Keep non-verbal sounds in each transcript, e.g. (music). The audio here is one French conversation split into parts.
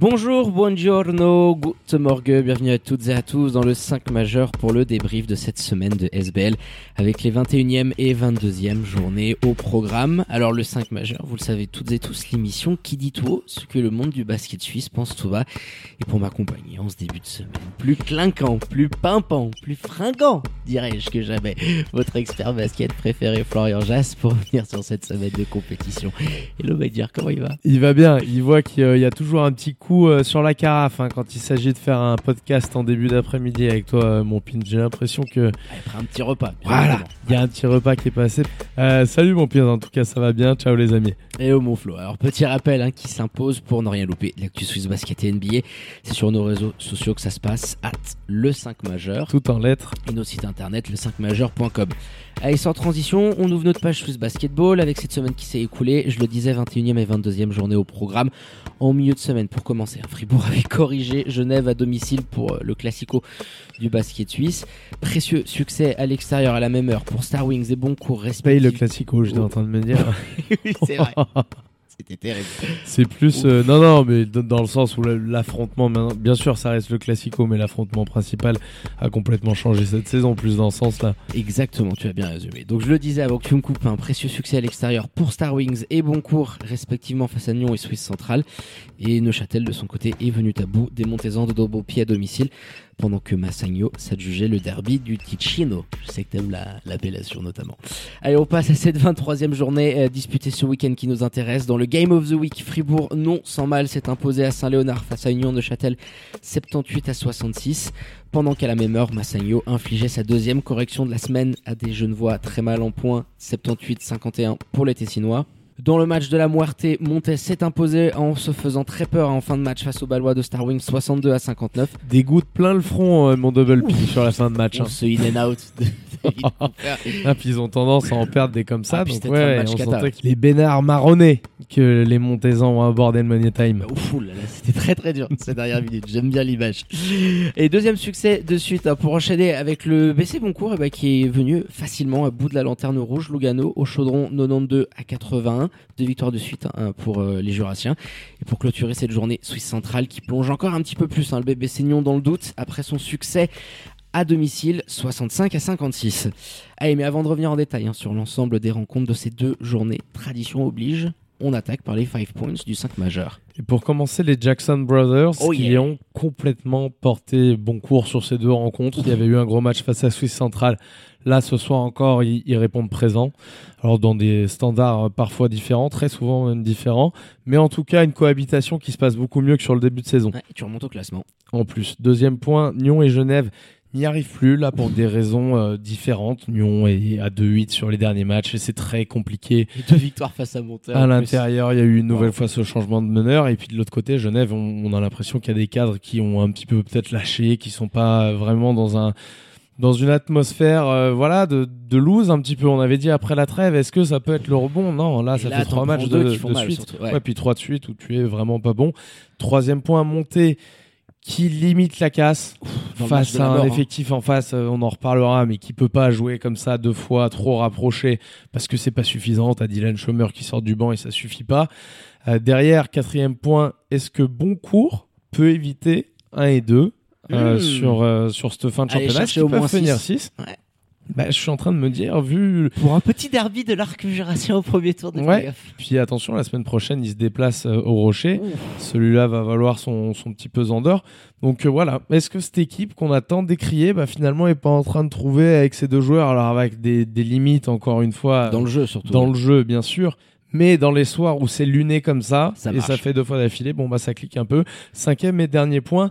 Bonjour, buongiorno, good morgue, bienvenue à toutes et à tous dans le 5 majeur pour le débrief de cette semaine de SBL avec les 21e et 22e journées au programme. Alors le 5 majeur, vous le savez toutes et tous, l'émission qui dit tout haut ce que le monde du basket suisse pense tout bas. Et pour m'accompagner en ce début de semaine, plus clinquant, plus pimpant, plus fringant, dirais-je que jamais, votre expert basket préféré Florian Jass pour revenir sur cette semaine de compétition. Hello dire comment il va? Il va bien, il voit qu'il y a toujours un petit coup euh, sur la carafe hein, quand il s'agit de faire un podcast en début d'après-midi avec toi, euh, mon pin. J'ai l'impression que. un petit repas. Voilà, il y a un petit repas qui est passé. Euh, salut mon pin, en tout cas ça va bien. Ciao les amis. Et au mon Flo. Alors petit rappel hein, qui s'impose pour ne rien louper. L'actu Swiss Basket et NBA, c'est sur nos réseaux sociaux que ça se passe. At le 5 majeur. Tout en lettres. Et nos sites internet le 5majeur.com. Allez, sans transition, on ouvre notre page Swiss Basketball avec cette semaine qui s'est écoulée. Je le disais, 21e et 22e journée au programme. En milieu de semaine, pour commencer, Fribourg avait (laughs) corrigé Genève à domicile pour euh, le classico du basket suisse. Précieux succès à l'extérieur à la même heure pour Star Wings et Boncourt. Paye le classico, j'étais en train de me dire. (laughs) oui, c'est vrai. (laughs) C'était terrible. C'est plus euh, non non mais dans le sens où l'affrontement bien sûr ça reste le classico mais l'affrontement principal a complètement changé cette saison plus dans ce sens là. Exactement, tu as bien résumé. Donc je le disais avant que tu me coupes un précieux succès à l'extérieur pour Star Wings et Boncourt respectivement face à Nyon et Suisse Central et Neuchâtel de son côté est venu à bout des Montezans de Dobo pied à domicile pendant que Massagno s'adjugeait le derby du Ticino. Je sais que t'aimes l'appellation notamment. Allez, on passe à cette 23e journée euh, disputée ce week-end qui nous intéresse. Dans le Game of the Week, Fribourg, non sans mal, s'est imposé à Saint-Léonard face à Union de Châtel 78 à 66. Pendant qu'à la même heure, Massagno infligeait sa deuxième correction de la semaine à des Genevois très mal en point, 78-51 pour les Tessinois. Dans le match de la Muerte, Montes s'est imposé en se faisant très peur en fin de match face aux Balois de Star Wings 62 à 59. Des gouttes plein le front, euh, mon double P sur la fin de match. Hein. Ce in and out. (laughs) ah, puis ils ont tendance à en perdre des comme ça. Ah, donc ouais, on sentait que les bénards marronnés que les Montezans ont abordé le Money Time. Ouf, là, c'était très très dur cette dernière minute. J'aime bien l'image. Et deuxième succès de suite hein, pour enchaîner avec le BC Boncourt eh ben, qui est venu facilement à bout de la lanterne rouge Lugano au chaudron 92 à 81 deux victoires de suite hein, pour euh, les Jurassiens. Et pour clôturer cette journée Suisse centrale qui plonge encore un petit peu plus hein, le bébé Seignon dans le doute après son succès à domicile 65 à 56. Allez, mais avant de revenir en détail hein, sur l'ensemble des rencontres de ces deux journées, tradition oblige, on attaque par les 5 points du 5 majeur. Et pour commencer, les Jackson Brothers oh qui ont complètement porté bon cours sur ces deux rencontres. Il y avait eu un gros match face à Suisse Centrale. Là, ce soir encore, ils, répondent présent. Alors, dans des standards parfois différents, très souvent même différents. Mais en tout cas, une cohabitation qui se passe beaucoup mieux que sur le début de saison. tu remontes au classement. En plus. Deuxième point, Nyon et Genève n'y arrive plus là pour des raisons euh, différentes. Nyon est à 2-8 sur les derniers matchs et c'est très compliqué. deux victoires face à Monter. À l'intérieur, il y a eu une nouvelle fois ce changement de meneur et puis de l'autre côté, Genève, on, a l'impression qu'il y a des cadres qui ont un petit peu peut-être lâché, qui sont pas vraiment dans un dans une atmosphère euh, voilà de, de lose un petit peu on avait dit après la trêve est-ce que ça peut être le rebond? Non là ça fait trois matchs de, de suite ouais. puis trois de suite où tu es vraiment pas bon troisième point monté qui limite la casse face à un hein. effectif en face, euh, on en reparlera, mais qui peut pas jouer comme ça deux fois trop rapproché parce que c'est pas suffisant. T'as Dylan Schomer qui sort du banc et ça suffit pas. Euh, derrière, quatrième point, est-ce que Boncourt peut éviter 1 et 2 euh, hmm. sur, sur cette fin de championnat? Qu'ils peuvent finir 6 bah, je suis en train de me dire, vu. Pour un petit derby de l'arc jurassien au premier tour de ouais. Puis attention, la semaine prochaine, il se déplace euh, au Rocher. Celui-là va valoir son, son petit pesant d'or. Donc euh, voilà. Est-ce que cette équipe qu'on a tant décriée, bah, finalement, est pas en train de trouver avec ces deux joueurs, alors avec des, des limites, encore une fois. Dans le jeu, surtout. Dans le jeu, bien sûr. Mais dans les soirs où c'est luné comme ça, et ça fait deux fois d'affilée, bon, bah, ça clique un peu. Cinquième et dernier point.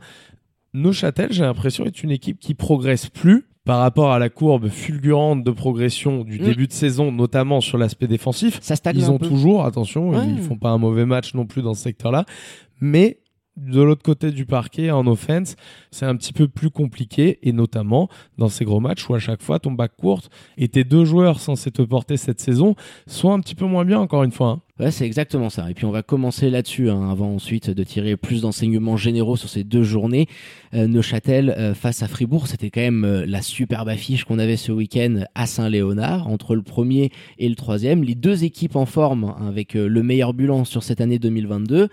Neuchâtel, j'ai l'impression, est une équipe qui progresse plus par rapport à la courbe fulgurante de progression du mm. début de saison, notamment sur l'aspect défensif. Ça ils ont toujours, attention, ils font pas un mauvais match non plus dans ce secteur-là, mais de l'autre côté du parquet en offense, c'est un petit peu plus compliqué et notamment dans ces gros matchs où à chaque fois ton bac courte et tes deux joueurs censés te porter cette saison sont un petit peu moins bien encore une fois. Hein. Ouais, c'est exactement ça. Et puis on va commencer là-dessus, hein, avant ensuite de tirer plus d'enseignements généraux sur ces deux journées. Euh, Neuchâtel euh, face à Fribourg, c'était quand même euh, la superbe affiche qu'on avait ce week-end à Saint-Léonard, entre le premier et le troisième. Les deux équipes en forme, hein, avec le meilleur bilan sur cette année 2022.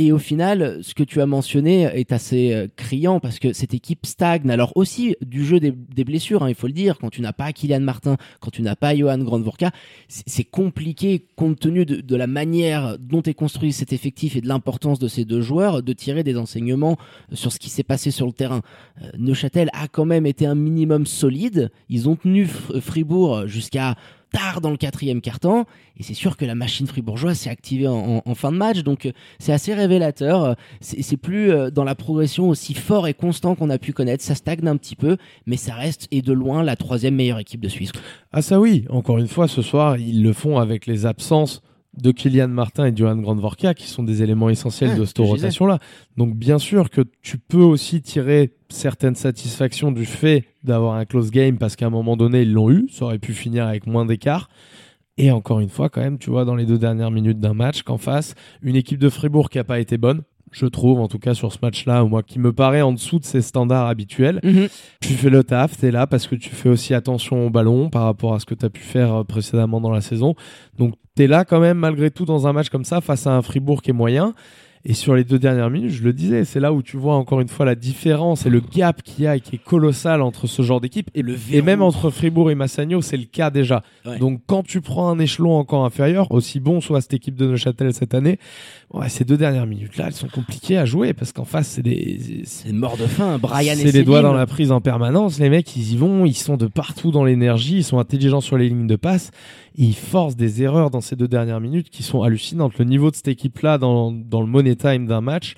Et au final, ce que tu as mentionné est assez criant parce que cette équipe stagne. Alors aussi du jeu des, blessures, hein, il faut le dire. Quand tu n'as pas Kylian Martin, quand tu n'as pas Johan Grandvorka, c'est compliqué compte tenu de, la manière dont est construit cet effectif et de l'importance de ces deux joueurs de tirer des enseignements sur ce qui s'est passé sur le terrain. Euh, Neuchâtel a quand même été un minimum solide. Ils ont tenu Fribourg jusqu'à tard dans le quatrième quart-temps. Et c'est sûr que la machine fribourgeoise s'est activée en, fin de match. Donc euh, c'est assez révélateur. C'est plus euh, dans la progression aussi fort et constant qu'on a pu connaître. Ça stagne un petit peu, mais ça reste et de loin la troisième meilleure équipe de Suisse. Ah ça oui, encore une fois, ce soir, ils le font avec les absences de Kylian Martin et de Johan Grandvorka, qui sont des éléments essentiels de cette rotation-là. Donc bien sûr que tu peux aussi tirer certaines satisfactions du fait d'avoir un close game, parce qu'à un moment donné, ils l'ont eu, ça aurait pu finir avec moins d'écart. Et encore une fois, quand même, tu vois, dans les deux dernières minutes d'un match, qu'en face, une équipe de Fribourg qui n'a pas été bonne, je trouve, en tout cas sur ce match-là, moi, qui me paraît en dessous de ses standards habituels. Mhm. Tu fais le taf, tu es là parce que tu fais aussi attention au ballon par rapport à ce que tu as pu faire euh, précédemment dans la saison. Donc, tu es là quand même, malgré tout, dans un match comme ça, face à un Fribourg qui est moyen. Et sur les deux dernières minutes, je le disais, c'est là où tu vois encore une fois la différence et le gap qu'il y a et qui est colossal entre ce genre d'équipe. Et, le et même entre Fribourg et Massagno, c'est le cas déjà. Donc quand tu prends un échelon encore inférieur, aussi bon soit cette équipe de Neuchâtel cette année, ouais, ces deux dernières minutes-là, elles sont compliquées à jouer parce qu'en face, c'est des. C'est mort de faim. Brian C'est les doigts dans la prise en permanence. Les mecs, ils y vont, ils sont de partout dans l'énergie, ils sont intelligents sur les lignes de passe. Ils forcent des erreurs dans ces deux dernières minutes qui sont hallucinantes. Le niveau de cette équipe-là dans, dans le money time d'un match,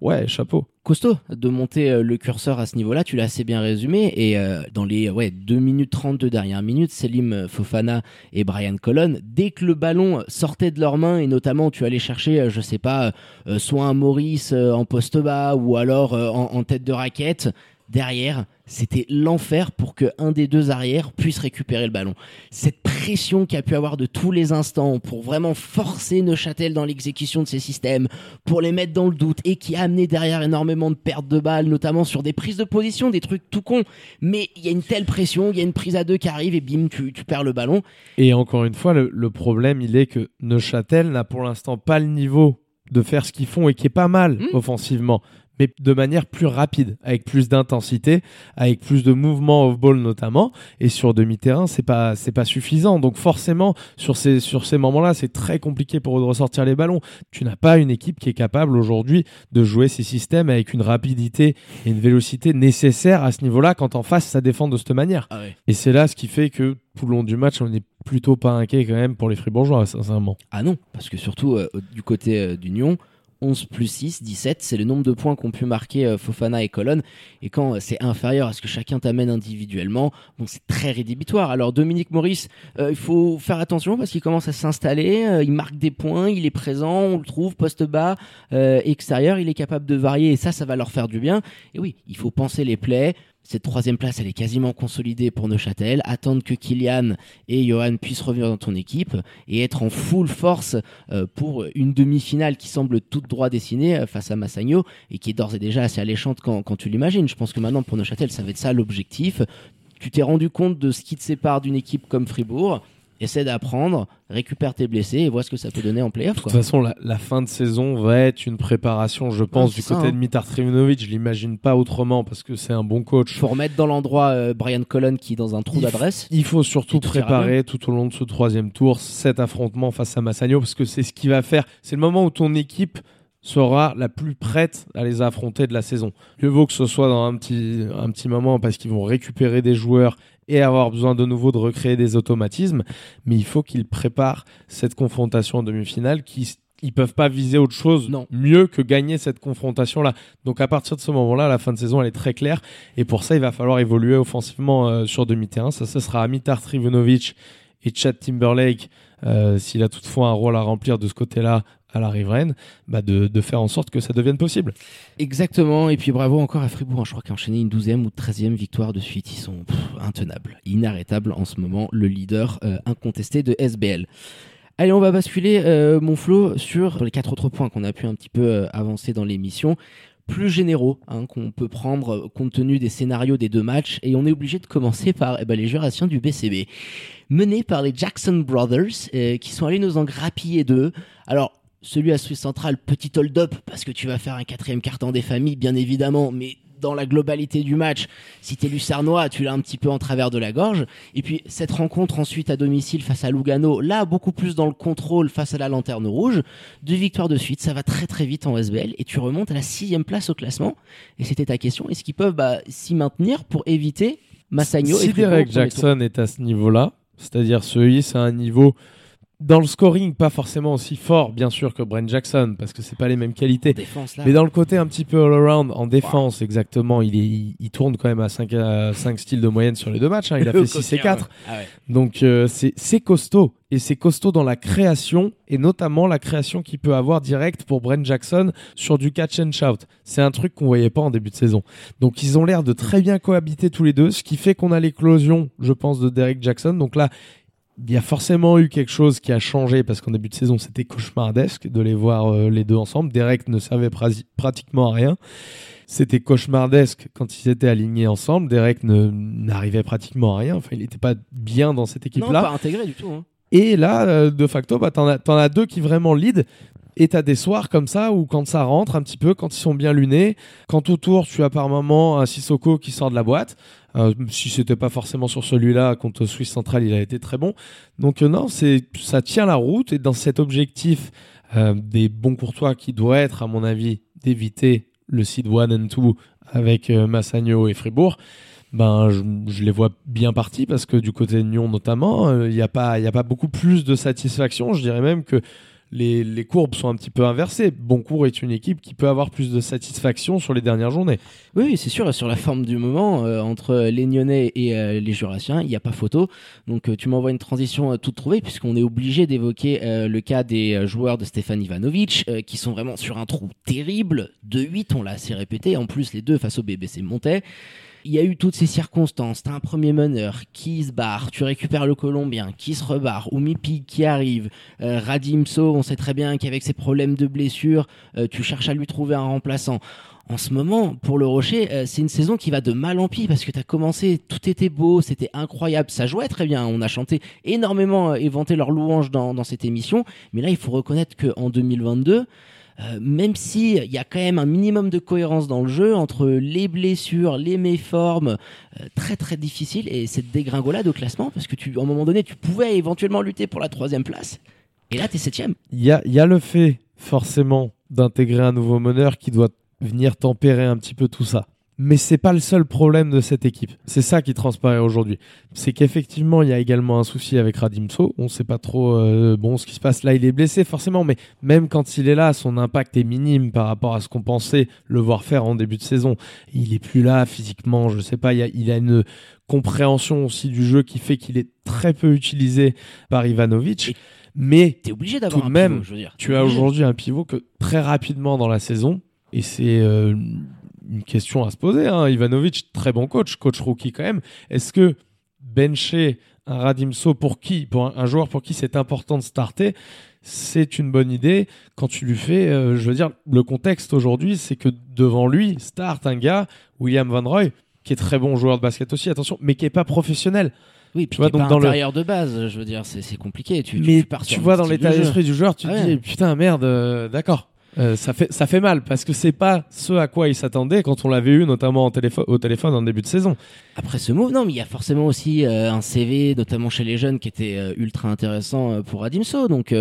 ouais, chapeau costaud de monter euh, le curseur à ce niveau-là, tu l'as assez bien résumé. Et euh, dans les ouais, 2 minutes 32 dernières minutes, Selim Fofana et Brian Colon, dès que le ballon sortait de leurs mains, et notamment tu allais chercher, euh, je sais pas, soit un Maurice en poste bas ou alors en tête de raquette, derrière, c'était l'enfer pour que un des deux arrières puisse récupérer le ballon. Cette pression qu'il a pu avoir de tous les instants pour vraiment forcer Neuchâtel dans l'exécution de ses systèmes, pour les mettre dans le doute et qui a amené derrière énormément de pertes de balles, notamment sur des prises de position, des trucs tout cons. Mais il y a une telle pression, il y a une prise à deux qui arrive et bim, tu, perds le ballon. Et encore une fois, le, le problème, il est que Neuchâtel n'a pour l'instant pas le niveau de faire ce qu'ils font et qui est pas mal mmh. offensivement mais de manière plus rapide, avec plus d'intensité, avec plus de mouvement off-ball notamment. Et sur demi-terrain, c'est pas c'est pas suffisant. Donc forcément, sur ces sur ces moments-là, c'est très compliqué pour eux de ressortir les ballons. Tu n'as pas une équipe qui est capable aujourd'hui de jouer ces systèmes avec une rapidité et une vélocité nécessaires à ce niveau-là quand en face ça défend de cette manière. Ah et c'est là ce qui fait que tout le long du match, on n'est plutôt pas inquiet quand même pour les Fribourgeois, sincèrement. Ah non, parce que surtout euh, du côté euh, d'Union 11 plus 6, 17, c'est le nombre de points qu'ont pu marquer euh, Fofana et Colonne. Et quand euh, c'est inférieur à ce que chacun t'amène individuellement, bon, c'est très rédhibitoire. Alors Dominique Maurice, euh, il faut faire attention parce qu'il commence à s'installer, il marque des points, il est présent, on le trouve poste bas, extérieur, il est capable de varier et ça, ça va leur faire du bien. Et oui, il faut penser les plays, cette troisième place, elle est quasiment consolidée pour Neuchâtel. Attendre que Kylian et Johan puissent revenir dans ton équipe et être en full force euh, pour une demi-finale qui semble toute droit dessinée euh, face à Massagno et qui est d'ores et déjà assez alléchante quand, quand tu l'imagines. Je pense que maintenant pour Neuchâtel, ça va être ça l'objectif. Tu t'es rendu compte de ce qui te sépare d'une équipe comme Fribourg essaie d'apprendre, récupère tes blessés et vois ce que ça peut donner en playoff. De toute façon, la, fin de saison va être une préparation, je pense, du côté de hein. Mitar Trivinovic. Je l'imagine pas autrement parce que c'est un bon coach. Il faut remettre dans l'endroit euh, Brian Cullen qui est dans un trou d'adresse. Il faut surtout préparer tout au long de ce troisième tour cet affrontement face à Massagno parce que c'est ce qui va faire. C'est le moment où ton équipe sera la plus prête à les affronter de la saison. Mieux vaut que ce soit dans un petit, un petit moment parce qu'ils vont récupérer des joueurs et avoir besoin de nouveau de recréer des automatismes, mais il faut qu'ils préparent cette confrontation en demi-finale qui ils peuvent pas viser autre chose non. mieux que gagner cette confrontation là. Donc à partir de ce moment-là, la fin de saison elle est très claire et pour ça il va falloir évoluer offensivement euh, sur demi-terrain. Ça ce sera Amitar Trivunovic et Chad Timberlake euh, s'il a toutefois un rôle à remplir de ce côté-là à la riveraine, bah de, de, faire en sorte que ça devienne possible. Exactement, et puis bravo encore à Fribourg, hein. je crois a enchaîné une douzième ou treizième victoire de suite, ils sont intenables, inarrêtables en ce moment, le leader euh, incontesté de SBL. Allez, on va basculer, euh, mon flot, sur les quatre autres points qu'on a pu un petit peu euh, avancer dans l'émission plus généraux hein, qu'on peut prendre compte tenu des scénarios des deux matchs et on est obligé de commencer par eh ben, les jurations du BCB menés par les Jackson Brothers qui sont allés nous en grappiller deux alors celui à Suisse Centrale, petit hold-up, parce que tu vas faire un quatrième carton des familles, bien évidemment, mais dans la globalité du match, si t'es Lucernois, tu l'as un petit peu en travers de la gorge. Et puis cette rencontre ensuite à domicile face à Lugano, là beaucoup plus dans le contrôle face à la lanterne rouge. Deux victoires de suite, ça va très très vite en SBL et tu remontes à la sixième place au classement. Et c'était ta question, est-ce qu'ils peuvent bah, s'y maintenir pour éviter Massagno si Derek Jackson est à ce niveau-là, c'est-à-dire ce c'est à un niveau dans le scoring, pas forcément aussi fort, bien sûr, que Brent Jackson, parce que c'est pas les mêmes qualités. Mais dans le côté un petit peu all-around, en défense, exactement, il, est, il, tourne quand même à 5, à 5 styles de moyenne sur les deux matchs. Hein. Il a (laughs) fait 6 et 4. Ah Donc euh, c'est costaud. Et c'est costaud dans la création, et notamment la création qu'il peut avoir direct pour Brent Jackson sur du catch and shout. C'est un truc qu'on voyait pas en début de saison. Donc ils ont l'air de très bien cohabiter tous les deux, ce qui fait qu'on a l'éclosion, je pense, de Derek Jackson. Donc là, il y a forcément eu quelque chose qui a changé parce qu'en début de saison, c'était cauchemardesque de les voir euh, les deux ensemble. Derek ne servait pratiquement à rien. C'était cauchemardesque quand ils étaient alignés ensemble. Derek n'arrivait pratiquement à rien. Enfin, il n'était pas bien dans cette équipe-là. Non, pas intégré du tout. Hein. Et là, euh, de facto, bah, t'en as, as, deux qui vraiment lead. Et t'as des soirs comme ça où quand ça rentre un petit peu, quand ils sont bien lunés, quand autour tu as par moment un Sissoko qui sort de la boîte, euh, si c'était pas forcément sur celui-là contre Swiss Central, il a été très bon. Donc euh, non, c'est ça tient la route et dans cet objectif euh, des bons courtois qui doit être à mon avis d'éviter le seed 1 and 2 avec Massagno et Fribourg. Ben, je, les vois bien partis parce que du côté de Nyon notamment, il n'y a pas, il a pas beaucoup plus de satisfaction. Je dirais même que les, courbes sont un petit peu inversées. Boncourt est une équipe qui peut avoir plus de satisfaction sur les dernières journées. Oui, c'est sûr. Sur la forme du moment, euh, entre les Nyonnais et euh, les Jurassiens, il n'y a pas photo. Donc euh, tu m'envoies une transition toute trouvée, puisqu'on est obligé d'évoquer le cas des joueurs de Stéphane Ivanovic, qui sont vraiment sur un trou terrible. De 8, on l'a assez répété. En plus, les deux face au BBC montaient il y a eu toutes ces circonstances. T'as un premier meneur qui se barre, tu récupères le Colombien qui se rebarre, ou Mipi qui arrive, euh, Radimso, on sait très bien qu'avec ses problèmes de blessure, euh, tu cherches à lui trouver un remplaçant. En ce moment, pour le Rocher, euh, c'est une saison qui va de mal en pis parce que tu as commencé, tout était beau, c'était incroyable, ça jouait très bien. On a chanté énormément et vanté leurs louanges dans, dans cette émission. Mais là, il faut reconnaître qu'en 2022, euh, même si il y a quand même un minimum de cohérence dans le jeu entre les blessures, les méformes, euh, très très difficile. Et cette dégringolade au classement parce que tu, à un moment donné, tu pouvais éventuellement lutter pour la troisième place. Et là t'es septième. Il y a, y a le fait forcément d'intégrer un nouveau meneur qui doit venir tempérer un petit peu tout ça mais c'est pas le seul problème de cette équipe. C'est ça qui transparaît aujourd'hui. C'est qu'effectivement, il y a également un souci avec Radimso. On sait pas trop euh, bon ce qui se passe là. Il est blessé forcément, mais même quand il est là, son impact est minime par rapport à ce qu'on pensait le voir faire en début de saison. Il est plus là physiquement. Je sais pas. Il, a, il a une compréhension aussi du jeu qui fait qu'il est très peu utilisé par Ivanovic. mais t'es obligé d'avoir un même, pivot, Tu as aujourd'hui un pivot que très rapidement dans la saison, et c'est euh, une question à se poser. Hein. Ivanovic, très bon coach, coach rookie quand même. Est-ce que bencher un Radimso pour qui, pour un, joueur pour qui c'est important de starter, c'est une bonne idée? Quand tu lui fais, euh, je veux dire, le contexte aujourd'hui, c'est que devant lui start un gars, William Van Roy, qui est très bon joueur de basket aussi, attention, mais qui est pas professionnel. Oui, puis tu vois, donc dans l'intérieur de base, je veux dire, c'est compliqué. Tu, mais tu, vois dans l'état d'esprit du joueur, tu te dis putain merde, euh, d'accord. Euh, ça fait ça fait mal parce que c'est pas ce à quoi il s'attendait quand on l'avait eu notamment au téléphone en début de saison. Après ce move, non, mais il y a forcément aussi euh, un CV, notamment chez les jeunes, qui était euh, ultra intéressant pour Adimso. Donc,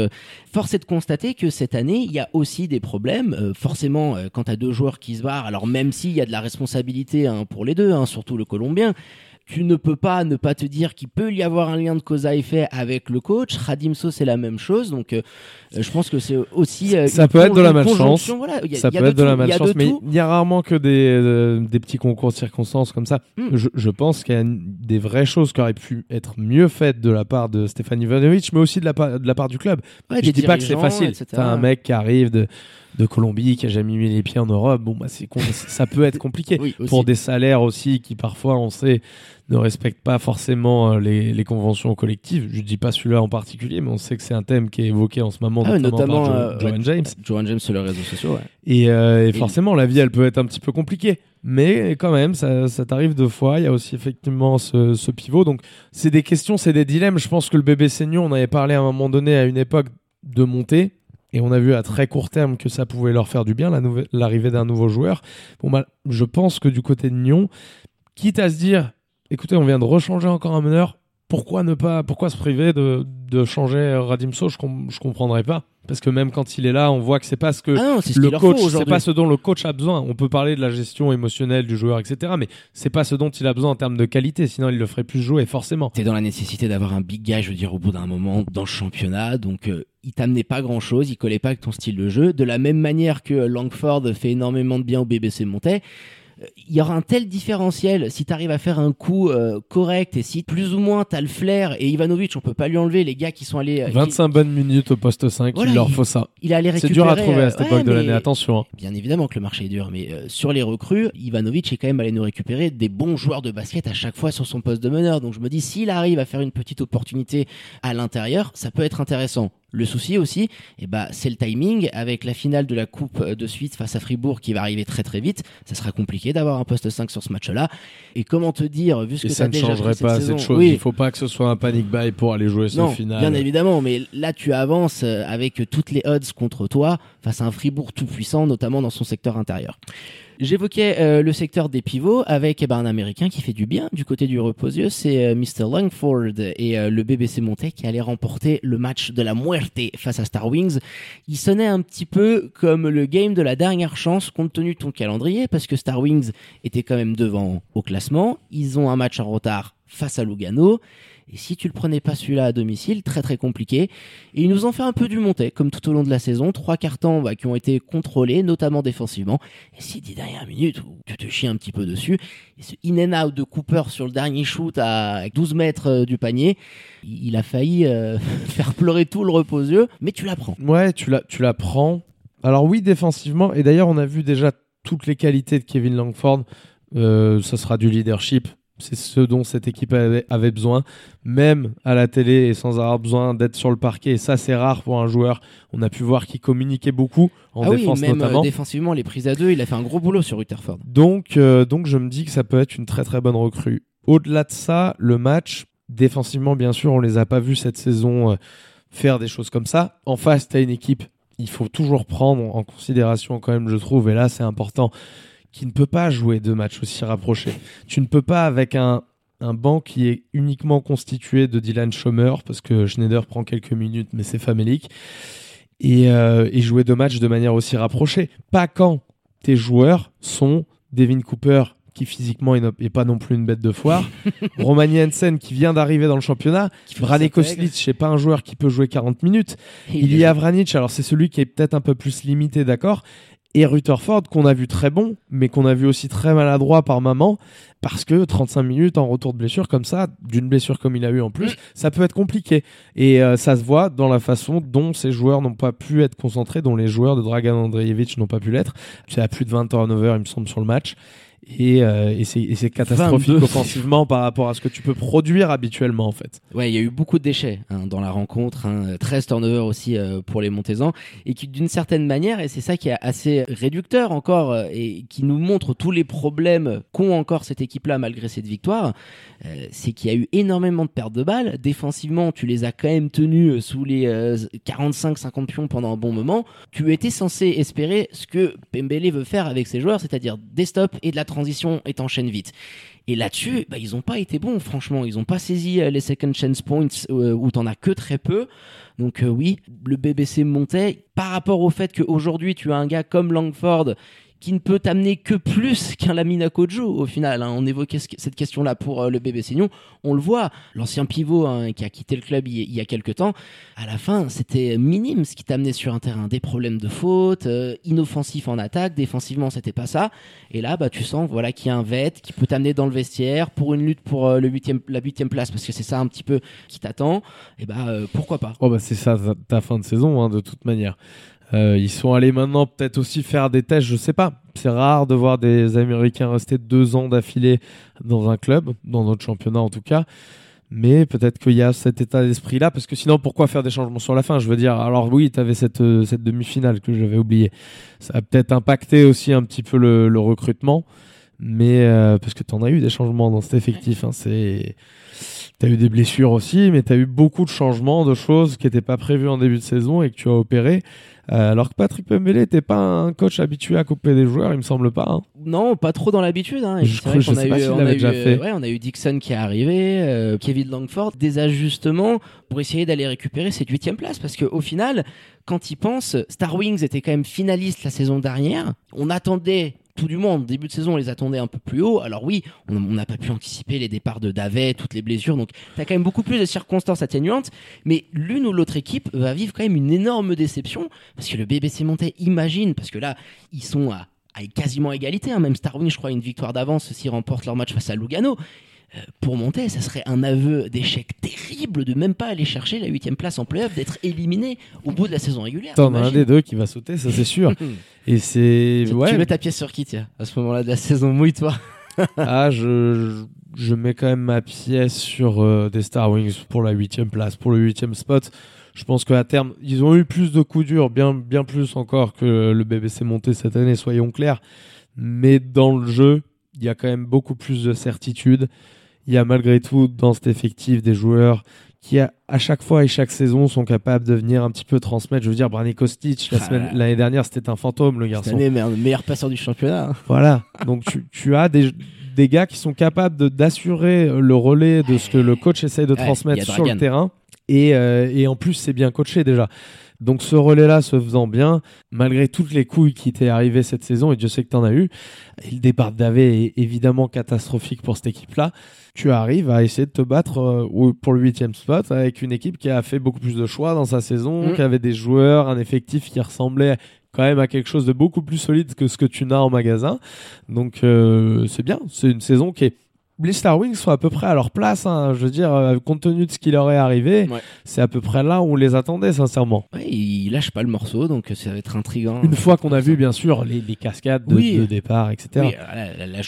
force est de constater que cette année, il y a aussi des problèmes. forcément, quand tu as deux joueurs qui se barrent, alors même s'il y a de la responsabilité hein, pour les deux, hein, surtout le Colombien, tu ne peux pas ne pas te dire qu'il peut y avoir un lien de cause à effet avec le coach. Radimso, c'est la même chose. Donc, euh, je pense que c'est aussi. Euh, ça peut être de la malchance. Voilà. ça peut être de, la malchance, mais il y a rarement que des, euh, des petits concours de circonstances comme ça. Hmm. Je, je, pense qu'il y a des vraies choses qui auraient pu être mieux faites de la part de Stéphane Ivanovic, mais aussi de la, part, de la part du club. je dis pas que c'est facile. T'as un mec qui arrive de de Colombie qui a jamais mis les pieds en Europe. Bon, bah, c'est ça peut être compliqué (laughs) pour des salaires aussi qui parfois, on sait, ne respectent pas forcément euh, les, les conventions collectives. Je dis pas celui-là en particulier, mais on sait que c'est un thème qui est évoqué en ce moment, ah notamment, par euh, Joan James. Joan James sur les réseaux sociaux. Ouais. Et, euh, et, forcément, la vie, elle peut être un petit peu compliquée. Mais quand même, ça, ça t'arrive deux fois. Il y a aussi effectivement ce, ce pivot. Donc, c'est des questions, c'est des dilemmes. Je pense que le bébé Seignon, on avait parlé à un moment donné à une époque de monter et on a vu à très court terme que ça pouvait leur faire du bien, l'arrivée d'un nouveau joueur. Bon, bah, je pense que du côté de Nyon, quitte à se dire, écoutez, on vient de rechanger encore un meneur, pourquoi ne pas, pourquoi se priver de, de changer Radimso Je, ne je comprendrais pas. Parce que même quand il est là, on voit que c'est pas ce que ah le coach, c'est pas ce dont le coach a besoin. On peut parler de la gestion émotionnelle du joueur, etc. Mais c'est pas ce dont il a besoin en termes de qualité. Sinon, il le ferait plus jouer, forcément. T'es dans la nécessité d'avoir un big guy, je veux dire, au bout d'un moment dans le championnat. Donc, euh, il t'amenait pas grand chose, il collait pas avec ton style de jeu. De la même manière que Langford fait énormément de bien au BBC Montais il y aura un tel différentiel si tu arrives à faire un coup euh, correct et si plus ou moins tu as le flair et Ivanovic on peut pas lui enlever les gars qui sont allés 25 euh, bonnes minutes au poste 5 il leur faut ça. il a c'est dur à trouver à cette époque de l'année attention hein. bien évidemment que le marché est dur mais euh, sur les recrues Ivanovic est quand même allé nous récupérer des bons joueurs de basket à chaque fois sur son poste de meneur. Donc je me dis s'il arrive à faire une petite opportunité à l'intérieur ça peut être intéressant le souci aussi, eh ben, c'est le timing. Avec la finale de la Coupe de suite face à Fribourg qui va arriver très très vite, ça sera compliqué d'avoir un poste 5 sur ce match-là. Et comment te dire, vu ce que ça ne changerait pas cette, chose. Il faut pas que ce soit un panic buy pour aller jouer ce final. Bien évidemment, mais là tu avances euh, avec toutes les odds contre toi face à un Fribourg tout puissant, notamment dans son secteur intérieur. J'évoquais euh, le secteur des pivots avec eh ben, un Américain qui fait du bien du côté du reposieux, c'est euh, Mr. Langford et euh, le BBC Monté qui allait remporter le match de la muerte face à Star Wings. Il sonnait un petit peu comme le game de la dernière chance compte tenu de ton calendrier parce que Star Wings était quand même devant au classement. Ils ont un match en retard face à Lugano et si tu le prenais pas celui-là à domicile, très très compliqué. Et ils nous ont fait un peu du monté, comme tout au long de la saison. Trois cartons bah, qui ont été contrôlés, notamment défensivement. Et si dix dernières minutes où tu te chies un petit peu dessus, ce in and out de Cooper sur le dernier shoot à 12 mètres euh, du panier, il a failli euh, (laughs) faire pleurer tout le reposieux, mais tu l'apprends. Ouais, tu la, tu l'apprends. Alors oui, défensivement, et d'ailleurs on a vu déjà toutes les qualités de Kevin Langford. Euh, ça sera du leadership, c'est ce dont cette équipe avait, besoin, même à la télé et sans avoir besoin d'être sur le parquet. Et ça, c'est rare pour un joueur. On a pu voir qu'il communiquait beaucoup en ah défense oui, même notamment. Euh, défensivement, les prises à deux, il a fait un gros boulot sur Rutherford. Donc, euh, donc, je me dis que ça peut être une très très bonne recrue. Au-delà de ça, le match, défensivement, bien sûr, on les a pas vus cette saison euh, faire des choses comme ça. En face, tu as une équipe, il faut toujours prendre en considération quand même, je trouve, et là, c'est important qui ne peut pas jouer deux matchs aussi rapprochés. Tu ne peux pas avec un, un banc qui est uniquement constitué de Dylan Schomer, parce que Schneider prend quelques minutes, mais c'est famélique, et, euh, et, jouer deux matchs de manière aussi rapprochée. Pas quand tes joueurs sont Devin Cooper, qui physiquement n'est pas non plus une bête de foire, (laughs) Roman Jensen qui vient d'arriver dans le championnat, Brane Koslic, je sais pas un joueur qui peut jouer 40 minutes, il y a Vranic, alors c'est celui qui est peut-être un peu plus limité, d'accord, et Rutherford qu'on a vu très bon, mais qu'on a vu aussi très maladroit par moment, parce que 35 minutes en retour de blessure comme ça, d'une blessure comme il a eu en plus, mm. ça peut être compliqué. Et euh, ça se voit dans la façon dont ces joueurs n'ont pas pu être concentrés, dont les joueurs de Dragan Andreevich n'ont pas pu l'être. C'est à plus de 20 turnovers, il me semble, sur le match. Et, euh, et c'est catastrophique offensivement par rapport à ce que tu peux produire habituellement en fait. Ouais, il y a eu beaucoup de déchets hein, dans la rencontre, hein, 13 turnovers aussi euh, pour les Montezans, et qui d'une certaine manière, et c'est ça qui est assez réducteur encore, euh, et qui nous montre tous les problèmes qu'ont encore cette équipe-là malgré cette victoire, euh, c'est qu'il y a eu énormément de pertes de balles. Défensivement, tu les as quand même tenus sous les 45-50 pions pendant un bon moment. Tu étais censé espérer ce que Pembele veut faire avec ses joueurs, c'est-à-dire des stops et de la transition et t'enchaînes vite. Et là-dessus, bah, ils n'ont pas été bons, franchement. Ils n'ont pas saisi euh, les second chance points euh, où t'en as que très peu. Donc euh, oui, le BBC montait par rapport au fait qu'aujourd'hui tu as un gars comme Langford qui ne peut t'amener que plus qu'un Lamina Kojo au final. hein. On évoquait ce- cette question-là pour euh, le bébé Seignon. On le voit, l'ancien pivot hein, qui a quitté le club il, y a quelques temps, à la fin, c'était minime ce qui t'amenait sur un terrain. Des problèmes de faute, euh, inoffensif en attaque, défensivement, c'était pas ça. Et là, bah, tu sens voilà, qu'il y a un vet qui peut t'amener dans le vestiaire pour une lutte pour euh, le huitième, la huitième place, parce que c'est ça un petit peu qui t'attend. Et bah, euh, pourquoi pas? Oh bah c'est ça ta fin de saison hein, de toute manière. Euh, ils sont allés maintenant peut-être aussi faire des tests, je sais pas. C'est rare de voir des Américains rester deux ans d'affilée dans un club, dans notre championnat en tout cas. Mais peut-être qu'il y a cet état d'esprit-là, parce que sinon, pourquoi faire des changements sur la fin? Je veux dire, alors oui, tu avais cette, cette demi-finale que j'avais oublié. Ça a peut-être impacté aussi un petit peu le recrutement, mais euh, parce que tu en as eu des changements dans cet effectif. Hein, c'est T'as eu des blessures aussi, mais t'as eu beaucoup de changements, de choses qui n'étaient pas prévues en début de saison et que tu as opéré. Euh, alors que Patrick Pembele n'était pas un coach habitué à couper des joueurs, il me semble pas. hein. Non, pas trop dans l'habitude. Hein. Je crois- je a pas eu- on l'avait a déjà eu, fait. ouais, on a eu Dixon qui est arrivé, euh, Kevin Langford, des ajustements pour essayer d'aller récupérer cette huitième place. Parce qu'au final, quand ils pensent, Star Wings était quand même finaliste la saison dernière. On attendait tout du monde, début de saison, on les attendait un peu plus haut. Alors oui, on n'a pas pu anticiper les départs de Davet, toutes les blessures. Donc tu as quand même beaucoup plus de circonstances atténuantes. Mais l'une ou l'autre équipe va vivre quand même une énorme déception. Parce que le BBC Montais imagine, parce que là, ils sont à quasiment égalité. hein. Même Starwing, je crois, une victoire d'avance s'ils remportent leur match face à Lugano. Euh, pour monter, ça serait un aveu d'échec terrible de même pas aller chercher la huitième place en playoff, d'être éliminé au bout de la saison régulière. T'en as un des deux qui va sauter, ça c'est sûr. (laughs) Et c'est Tu, ouais. tu mets ta pièce sur qui, tiens, à ce moment-là de la saison? Mouille-toi. (laughs) ah, je, je je mets quand même ma pièce sur euh, des Star Wings pour la huitième place, pour le huitième spot. Je pense qu'à terme, ils ont eu plus de coups durs, bien bien plus encore que le BBC monté cette année, soyons clairs. Mais dans le jeu, il y a quand même beaucoup plus de certitude. Il y a malgré tout dans cet effectif des joueurs qui à, à chaque fois et chaque saison sont capables de venir un petit peu transmettre. Je veux dire, Brani Kostic, la Ah. semaine- l'année dernière, c'était un fantôme, le Cette garçon. année, mais un meilleur passeur du championnat. hein. Voilà. Donc tu, tu as des, des gars qui sont capables de- d'assurer le relais de ce que le coach essaye de transmettre sur le terrain. Et, euh, et en plus, c'est bien coaché déjà. Donc ce relais-là se faisant bien, malgré toutes les couilles qui étaient arrivées cette saison, et Dieu sait que tu en as eu, et le départ de Davé est évidemment catastrophique pour cette équipe-là, tu arrives à essayer de te battre euh, ou- pour le huitième spot avec une équipe qui a fait beaucoup plus de choix dans sa saison, Mm. qui avait des joueurs, un effectif qui ressemblait quand même à quelque chose de beaucoup plus solide que ce que tu n'as en magasin. Donc euh, c'est bien, c'est une saison qui est... Les Star Wings sont à peu près à leur place, hein. je veux dire, euh, compte tenu de ce qui leur est arrivé, Ouais. c'est à peu près là où on les attendait, sincèrement. Ouais, il lâche pas le morceau, donc ça va être intriguant. Une fois qu'on a vu, bien sûr, les, les cascades de, Oui. de départ, etc. Oui, la, la, la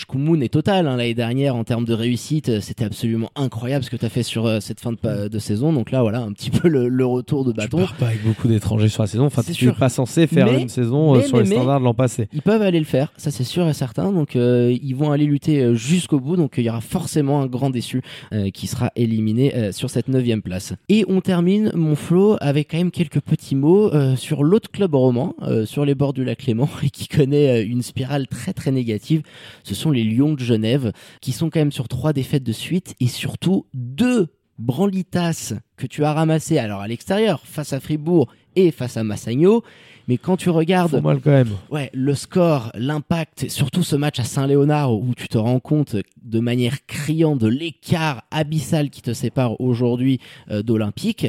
est totale. hein. L'année dernière, en termes de réussite, euh, c'était absolument incroyable ce que tu as fait sur euh, cette fin de, saison. Donc là, voilà, un petit peu le, le retour de Tu bâton. pars pas avec beaucoup d'étrangers sur la saison. Enfin, tu n'es pas censé faire Mais- une saison euh, sur mais- les standards de l'an passé. Ils peuvent aller le faire, ça c'est sûr et certain. Donc euh, ils vont aller lutter euh, jusqu'au bout. Donc il y aura forcément un grand déçu euh, qui sera éliminé euh, sur cette neuvième place. Et on termine mon flow avec quand même quelques petits mots euh, sur l'autre club roman, sur les bords du lac Léman, (laughs) et qui connaît une spirale très très négative. Ce sont les Lions de Genève, qui sont quand même sur trois défaites de suite et surtout deux branlitas que tu as ramassées alors à l'extérieur face à Fribourg et face à Massagno. Mais quand tu regardes Faut mal quand même. Ouais, le score, l'impact, surtout ce match à Saint-Léonard où tu te rends compte de manière criante de l'écart abyssal qui te sépare aujourd'hui euh, d'Olympique.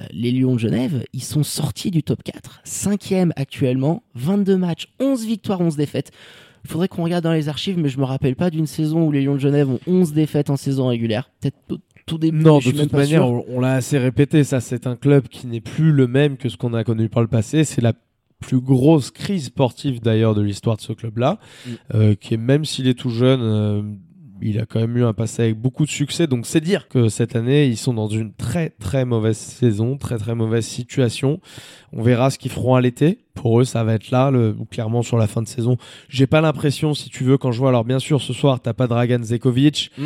Euh, les Lions de Genève, ils sont sortis du top 4, cinquième actuellement, 22 matchs, 11 victoires, 11 défaites. Il faudrait qu'on regarde dans les archives, mais je me rappelle pas d'une saison où les Lions de Genève ont 11 défaites en saison régulière. Peut-être tout, début. Non, de toute manière, sûr. on, on l'a assez répété. Ça, c'est un club qui n'est plus le même que ce qu'on a connu par le passé. C'est la plus grosse crise sportive d'ailleurs de l'histoire de ce club-là, Mm. euh, qui est même s'il est tout jeune, euh, il a quand même eu un passé avec beaucoup de succès. Donc c'est dire que cette année, ils sont dans une très très mauvaise saison, très très mauvaise situation. On verra ce qu'ils feront à l'été. Pour eux, ça va être là, le, ou clairement sur la fin de saison. J'ai pas l'impression, si tu veux, quand je vois. Alors bien sûr, ce soir, t'as pas Dragan Zekovic. Mm.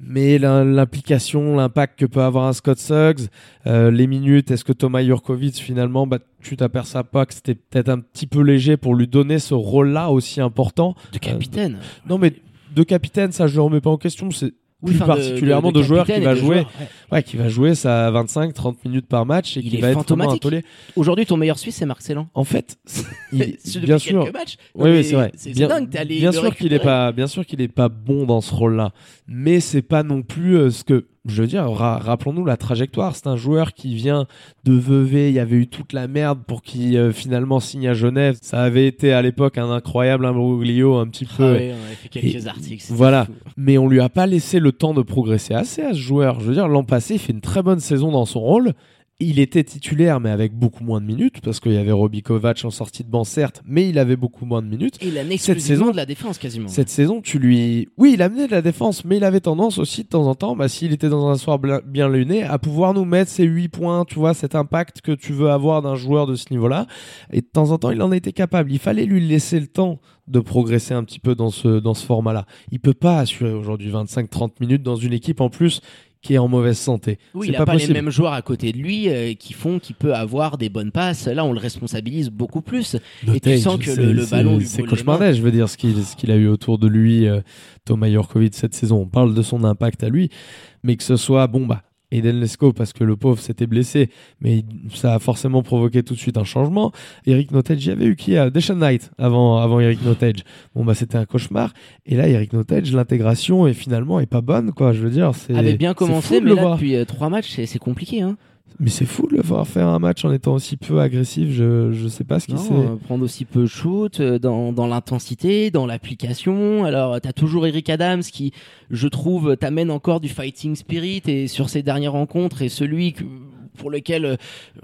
Mais l'im- l'implication, l'impact que peut avoir un Scott Suggs, euh, les minutes, est-ce que Thomas Jurkovic finalement, bah, tu t'aperçois pas que c'était peut-être un petit peu léger pour lui donner ce rôle-là aussi important? De capitaine. Non mais de capitaine, ça je le remets pas en question. C'est Oui, plus particulièrement de- de, de joueurs qui va jouer, joueurs, ouais. ouais, qui va jouer ça 25-30 minutes par match et Il qui va être vraiment un tollé. Aujourd'hui, ton meilleur Suisse, c'est Marc Célan. En fait, (laughs) il- bien sûr. matchs. Oui, oui, c'est vrai. C'est Bien, dingue, allé bien sûr qu'il est pas, bien sûr qu'il est pas bon dans ce rôle-là, mais c'est pas non plus euh, ce que je veux dire. ra- Rappelons-nous la trajectoire. C'est un joueur qui vient de Vevey. Il y avait eu toute la merde pour qu'il euh, finalement signe à Genève. Ça avait été à l'époque un incroyable imbroglio, un petit Ah peu. ouais, on avait fait quelques Et articles. voilà. fou. Mais on lui a pas laissé le temps de progresser assez à ce joueur. Je veux dire, l'an passé, il fait une très bonne saison dans son rôle. Il était titulaire, mais avec beaucoup moins de minutes, parce qu'il y avait Robbie Kovac en sortie de banc, certes, mais il avait beaucoup moins de minutes. Et il a Cette saison- de la défense quasiment. Cette saison, tu lui. Oui, il amenait de la défense, mais il avait tendance aussi, de temps en temps, bah, s'il était dans un soir bien luné, à pouvoir nous mettre ses 8 points, tu vois, cet impact que tu veux avoir d'un joueur de ce niveau-là. Et de temps en temps, il en était capable. Il fallait lui laisser le temps de progresser un petit peu dans ce, dans ce format-là. Il peut pas assurer aujourd'hui 25-30 minutes dans une équipe en plus qui est en mauvaise santé. Oui, il n'a pas, possible. les mêmes joueurs à côté de lui euh, qui font qu'il peut avoir des bonnes passes. Là, on le responsabilise beaucoup plus. Et tu sens que le, ballon C'est cauchemardais, je veux dire, ce qu'il ce qu'il a eu autour de lui, euh, Thomas Jorkovic cette saison. On parle de son impact à lui, mais que ce soit, bon, bah, Eden Lesko, parce que le pauvre s'était blessé, mais ça a forcément provoqué tout de suite un changement. Eric Notage, j'avais eu qui a Deshaun Knight avant, avant Eric Notage. Bon, bah, c'était un cauchemar. Et là, Eric Notage, l'intégration est finalement est pas bonne, quoi. Je veux dire, c'est. avait bien commencé, fou mais là, depuis euh, trois matchs, c'est compliqué. Hein. Mais c'est fou de le voir faire un match en étant aussi peu agressif. Je, je sais pas ce qui Non, s'est. euh, prendre aussi peu de shoot euh, dans, dans l'intensité, dans l'application. Alors, tu as toujours Eric Adams qui, je trouve, t'amène encore du fighting spirit et sur ses dernières rencontres et celui que- pour lequel euh,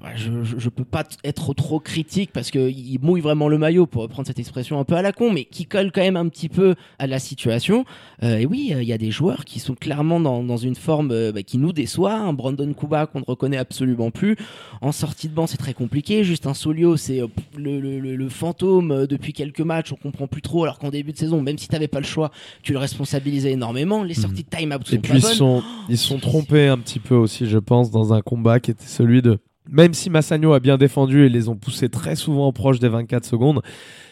ouais, je, je, je peux pas être trop critique parce que il mouille vraiment le maillot pour reprendre cette expression un peu à la con, mais qui colle quand même un petit peu à la situation. Euh, et oui, euh, il y a des joueurs qui sont clairement dans, dans une forme bah, qui nous déçoit. Un Brandon Kuba qu'on ne reconnaît absolument plus. En sortie de banc, c'est très compliqué. Justin Solio, c'est le, le, le- le fantôme depuis quelques matchs. On comprend plus trop. Alors qu'en début de saison, même si t'avais pas le choix, tu le responsabilisais énormément. Les sorties de time-out sont Et pas puis ils bonnes. sont, ils sont trompés un petit peu aussi, je pense, dans un combat qui était celui de. Même si Massagno a bien défendu et les ont poussés très souvent proche des 24 secondes,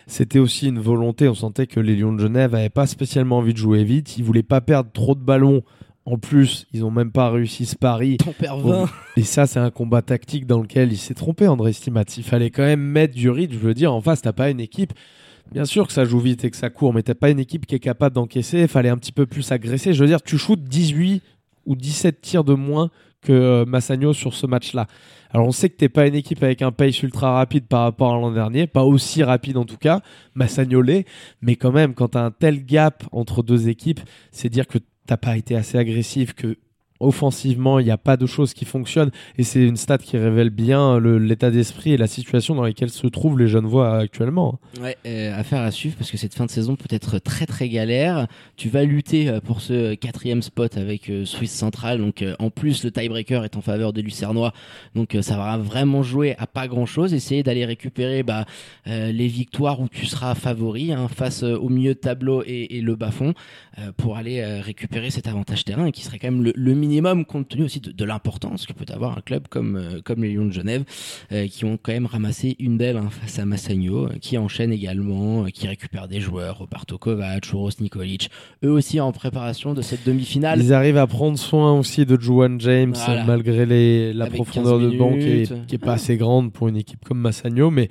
c'était aussi une volonté. On sentait que les Lions de Genève n'avaient pas spécialement envie de jouer vite. Ils voulaient pas perdre trop de ballons. En plus, ils ont même pas réussi ce pari. T'en perds Bon, 20. Et ça, c'est un combat tactique dans lequel il s'est trompé, André Stimat. Il fallait quand même mettre du rythme. Je veux dire, en face, t'as pas une équipe. Bien sûr que ça joue vite et que ça court, mais t'as pas une équipe qui est capable d'encaisser. Il fallait un petit peu plus agresser. Je veux dire, tu shootes 18 ou 17 tirs de moins que euh, Massagno sur ce match-là. Alors on sait que t'es pas une équipe avec un pace ultra rapide par rapport à l'an dernier, pas aussi rapide en tout cas, Massagno l'est, mais quand même quand t'as un tel gap entre deux équipes, c'est dire que t'as pas été assez agressif, que offensivement il n'y a pas de choses qui fonctionnent et c'est une stat qui révèle bien l'état d'esprit et la situation dans laquelle se trouvent les jeunes voix actuellement. Ouais, euh, affaire à suivre parce que cette fin de saison peut être très très galère. Tu vas lutter euh, pour ce quatrième spot avec euh, Suisse Central. Donc euh, en plus le tiebreaker est en faveur des Lucernois. Donc euh, ça va vraiment jouer à pas grand chose. Essayer d'aller récupérer bah, les victoires où tu seras favori hein, face au milieu de tableau et, le bas fond pour aller récupérer cet avantage terrain qui serait quand même le, le minimum compte tenu aussi de, de l'importance que peut avoir un club comme euh, comme les Lions de Genève euh, qui ont quand même ramassé une belle hein, face à Massagno, euh, qui enchaîne également, qui récupère des joueurs, Roberto Kovac, Uros Nikolic, eux aussi en préparation de cette demi-finale. Ils arrivent à prendre soin aussi de Juan James Voilà. malgré les, la Avec profondeur 15 de banc qui est, pas assez grande pour une équipe comme Massagno, mais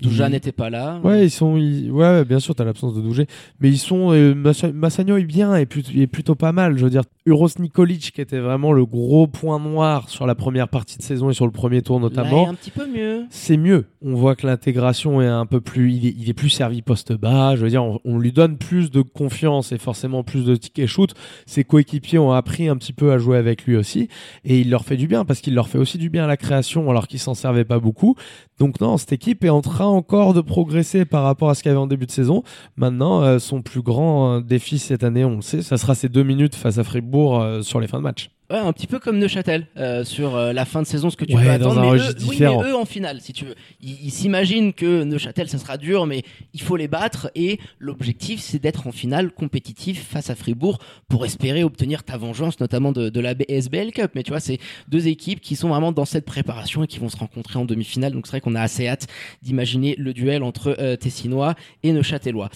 ils- n'était pas là. Ouais, ils sont. ils- Ouais, bien sûr, t'as l'absence de Dougé. Mais ils sont. euh, Massa- Massagno est bien et plutôt, il est plutôt pas mal. Je veux dire, Uros Nikolic, qui était vraiment le gros point noir sur la première partie de saison et sur le premier tour Là, notamment. est un petit peu mieux. c'est mieux. On voit que l'intégration est un peu plus, il est, il est plus servi poste bas. Je veux dire, on, on lui donne plus de confiance et forcément plus de tickets shoot. Ses coéquipiers ont appris un petit peu à jouer avec lui aussi et il leur fait du bien parce qu'il leur fait aussi du bien à la création alors qu'ils s'en servaient pas beaucoup. Donc non, cette équipe est en train encore de progresser par rapport à ce qu'il y avait en début de saison. Maintenant, euh, son plus grand euh, défi cette année, on le sait, ça sera ses deux minutes face à Fribourg euh, sur les fins de match. Ouais, un petit peu comme Neuchâtel euh, sur euh, la fin de saison, ce que tu Ouais, peux attendre. mais eux, oui, mais eux en finale, si tu veux. Ils s'imaginent que Neuchâtel, ça sera dur, mais il faut les battre. Et l'objectif, c'est d'être en finale compétitif face à Fribourg pour espérer obtenir ta vengeance, notamment de, de la SBL Cup. Mais tu vois, c'est deux équipes qui sont vraiment dans cette préparation et qui vont se rencontrer en demi-finale. Donc c'est vrai qu'on a assez hâte d'imaginer le duel entre euh, Tessinois et Neuchâtelois.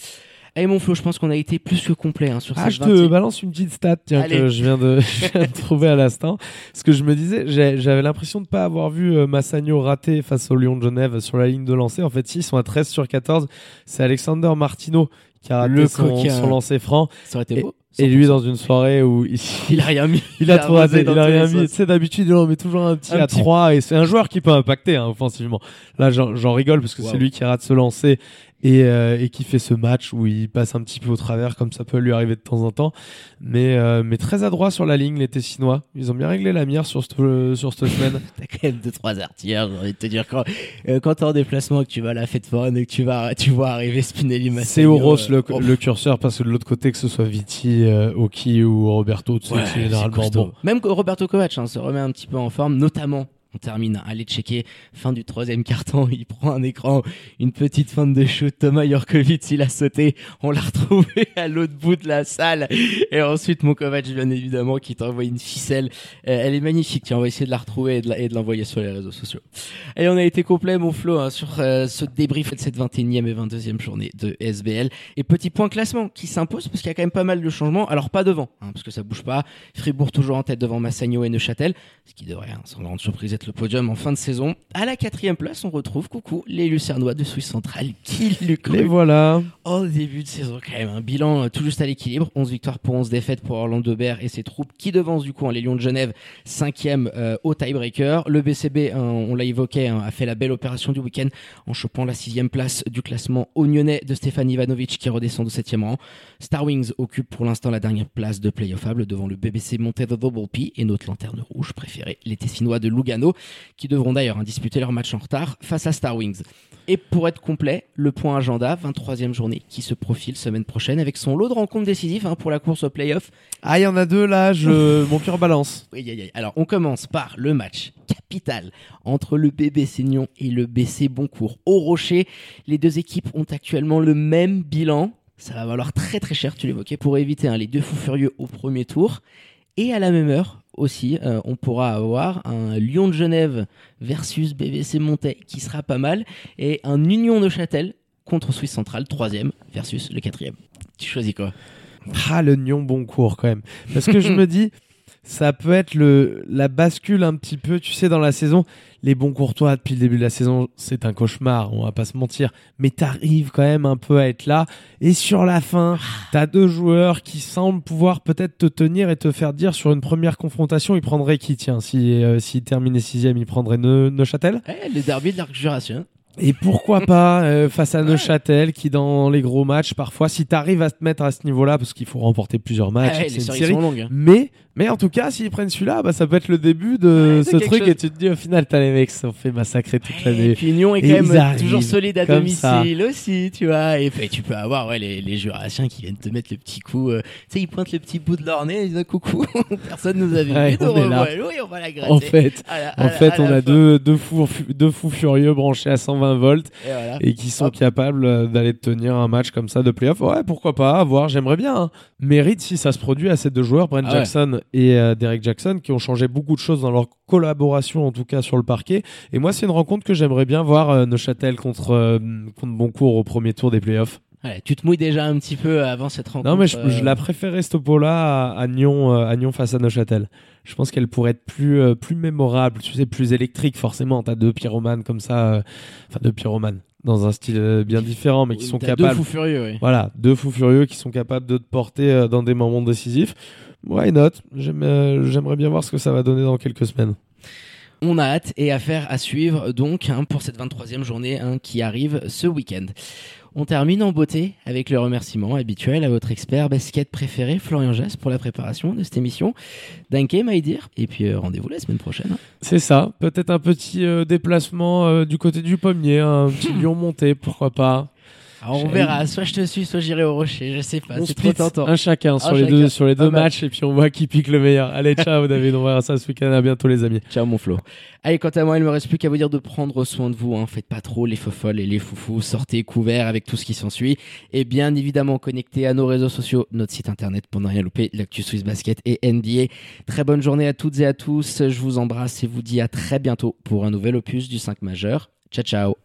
Allez mon Flo, je pense qu'on a été plus que complet hein, sur Ah, cette je te 20e. balance une petite stat tiens, Allez. que je viens, de, (laughs) je viens de trouver à l'instant. Parce que je me disais, j'avais l'impression de pas avoir vu euh, Massagno rater face au Lyon de Genève sur la ligne de lancer. En fait, si, ils sont à 13 sur 14. C'est Alexander Martino qui a raté Le son, coquin. son lancer franc. Ça aurait été beau. Et lui, dans une soirée où il, (laughs) il a rien mis. il a trop raté, il a tous les rien mis. Tu sais, d'habitude, il en met toujours un petit Un à petit- 3 et c'est un joueur qui peut impacter hein, offensivement. Là, j'en rigole parce que Wow. c'est lui qui rate ce lancer et, euh, et qui fait ce match où il passe un petit peu au travers comme ça peut lui arriver de temps en temps. Mais, euh, mais très adroit sur la ligne, les Tessinois. Ils ont bien réglé la mire sur cette, sur cette semaine. (laughs) T'as quand même deux trois artilleurs, j'ai envie de te dire quand euh, quand t'es en déplacement et que tu vas à la fête foraine et que tu vas tu vois arriver Spinelli C'est Massagno, Oros euh, le, oh, le curseur parce que de l'autre côté, que ce soit Viti, euh, Oki ou Roberto, tu sais, ouais, c'est généralement bon. Même que Roberto Kovac hein, se remet un petit peu en forme, notamment. On termine, allez checker, fin du troisième carton, (laughs) il prend un écran, une petite fin de shoot, Thomas Jorkovic, il a sauté, on l'a retrouvé (laughs) à l'autre bout de la salle, et ensuite mon Kovac, bien évidemment, qui t'envoie une ficelle, Euh, elle est magnifique, tiens, on va essayer de la retrouver et de la- et de l'envoyer sur les réseaux sociaux. Et on a été complet, mon Flo, hein, sur euh, ce débrief de cette 21e et 22e journée de SBL. Et petit point classement qui s'impose parce qu'il y a quand même pas mal de changements. Alors pas devant, hein, parce que ça bouge pas. Fribourg toujours en tête devant Massagno et Neuchâtel, ce qui devrait, hein, sans grande surprise, être le podium en fin de saison. À la quatrième place, on retrouve, coucou, les Lucernois de Suisse centrale. Qui l'eût Les cru voilà. au début de saison quand même un bilan euh, tout juste à l'équilibre 11 victoires pour 11 défaites pour Orlando Bear et ses troupes qui devancent du coup hein, les Lions de Genève 5e au tiebreaker le BCB hein, on l'a évoqué hein, a fait la belle opération du week-end en chopant la sixième place du classement ognonnais de Stéphane Ivanovic qui redescend de 7e rang Star Wings occupe pour l'instant la dernière place de playoffable devant le BBC Double P et notre lanterne rouge préférée les Tessinois de Lugano qui devront d'ailleurs hein, disputer leur match en retard face à Star Wings et pour être complet, le point agenda, 23e journée qui se profile semaine prochaine avec son lot de rencontres décisives hein, pour la course au playoff. Ah, il y en a deux là, je... (laughs) mon cœur balance. Aïe. Alors, on commence par le match capital entre le BBC Nyon et le BC Boncourt. Au Rocher, les deux équipes ont actuellement le même bilan. Ça va valoir très très cher, tu l'évoquais, pour éviter hein, les deux fous furieux au premier tour. Et à la même heure aussi, euh, on pourra avoir un Lyon de Genève versus BBC Montais qui sera pas mal et un Union de Châtel contre Suisse Centrale, troisième versus le quatrième. Tu choisis quoi? Ah, le Nyon Boncourt quand même. Parce que je me (laughs) dis, ça peut être le, la bascule un petit peu, tu sais, dans la saison. Les bons courtois, depuis le début de la saison, c'est un cauchemar, on va pas se mentir. Mais t'arrives quand même un peu à être là. Et sur la fin, t'as deux joueurs qui semblent pouvoir peut-être te tenir et te faire dire sur une première confrontation, ils prendraient qui, tiens, si, euh, s'ils terminaient sixième, ils prendraient Ne- Neuchâtel? Eh, Le derby de l'Arc-Juration. Et pourquoi pas euh, face à Neuchâtel qui dans les gros matchs parfois si t'arrives à te mettre à ce niveau-là parce qu'il faut remporter plusieurs matchs Ah ouais, c'est les une séries série sont longues. hein. mais mais en tout cas s'ils prennent celui-là bah ça peut être le début de Ouais, ce truc chose. et tu te dis au final t'as les mecs qui sont fait massacrer toute Et l'année puis Lyon est Et quand même toujours solide à domicile aussi, tu vois. Et tu peux avoir ouais, les, les Jurassiens qui viennent te mettre le petit coup. euh, tu sais, ils pointent le petit bout de leur nez, ils disent coucou, (laughs) personne nous a vu. Ouais, on est là. oui, on va la gratter. en fait À la- à en la- fait on a deux deux fous deux fous furieux branchés à 120 volts Et voilà. et qui sont Hop. capables euh, d'aller tenir un match comme ça de playoff. Ouais, pourquoi pas, à voir, j'aimerais bien. hein. Mérite si ça se produit à ces deux joueurs, Brent Ah ouais. Jackson et euh, Derek Jackson, qui ont changé beaucoup de choses dans leur collaboration, en tout cas sur le parquet. Et moi, c'est une rencontre que j'aimerais bien voir euh, Neuchâtel contre, euh, contre Boncourt au premier tour des playoffs. Ouais, tu te mouilles déjà un petit peu avant cette rencontre. Non, mais je, euh, je la préférais cette oppo-là à, à Nyon, euh, à Nyon face à Neuchâtel. Je pense qu'elle pourrait être plus, euh, plus mémorable, tu sais, plus électrique, forcément. T'as deux pyromanes comme ça, euh, enfin deux pyromanes, dans un style euh, bien différent, mais qui sont capables. Deux fous furieux, oui. Voilà, deux fous furieux qui sont capables de te porter euh, dans des moments décisifs. Why not? J'aime, euh, J'aimerais bien voir ce que ça va donner dans quelques semaines. On a hâte et affaire à suivre donc hein, pour cette 23e journée hein, qui arrive ce week-end. On termine en beauté avec le remerciement habituel à votre expert basket préféré, Florian Jass, pour la préparation de cette émission. Danke, Maïdir. Et puis euh, rendez-vous la semaine prochaine. hein. C'est ça, peut-être un petit euh, déplacement euh, du côté du pommier, un petit (laughs) lion monté, pourquoi pas. Alors, on verra. Soit je te suis, soit j'irai au rocher. Je sais pas. on C'est trop split tentant. un chacun sur Un les chacun. deux, sur les deux matchs et puis on voit qui pique le meilleur. Allez, (laughs) ciao David, on verra ça ce week-end. À bientôt les amis. Ciao mon Flo. Allez, quant à moi, il me reste plus qu'à vous dire de prendre soin de vous. Hein. Faites pas trop les folles et les foufous. Sortez couverts avec tout ce qui s'ensuit. Et bien évidemment, connectez à nos réseaux sociaux, notre site internet pour ne rien louper, l'actu Swiss Basket et NBA. Très bonne journée à toutes et à tous. Je vous embrasse et vous dis à très bientôt pour un nouvel opus du 5 majeur. Ciao, ciao.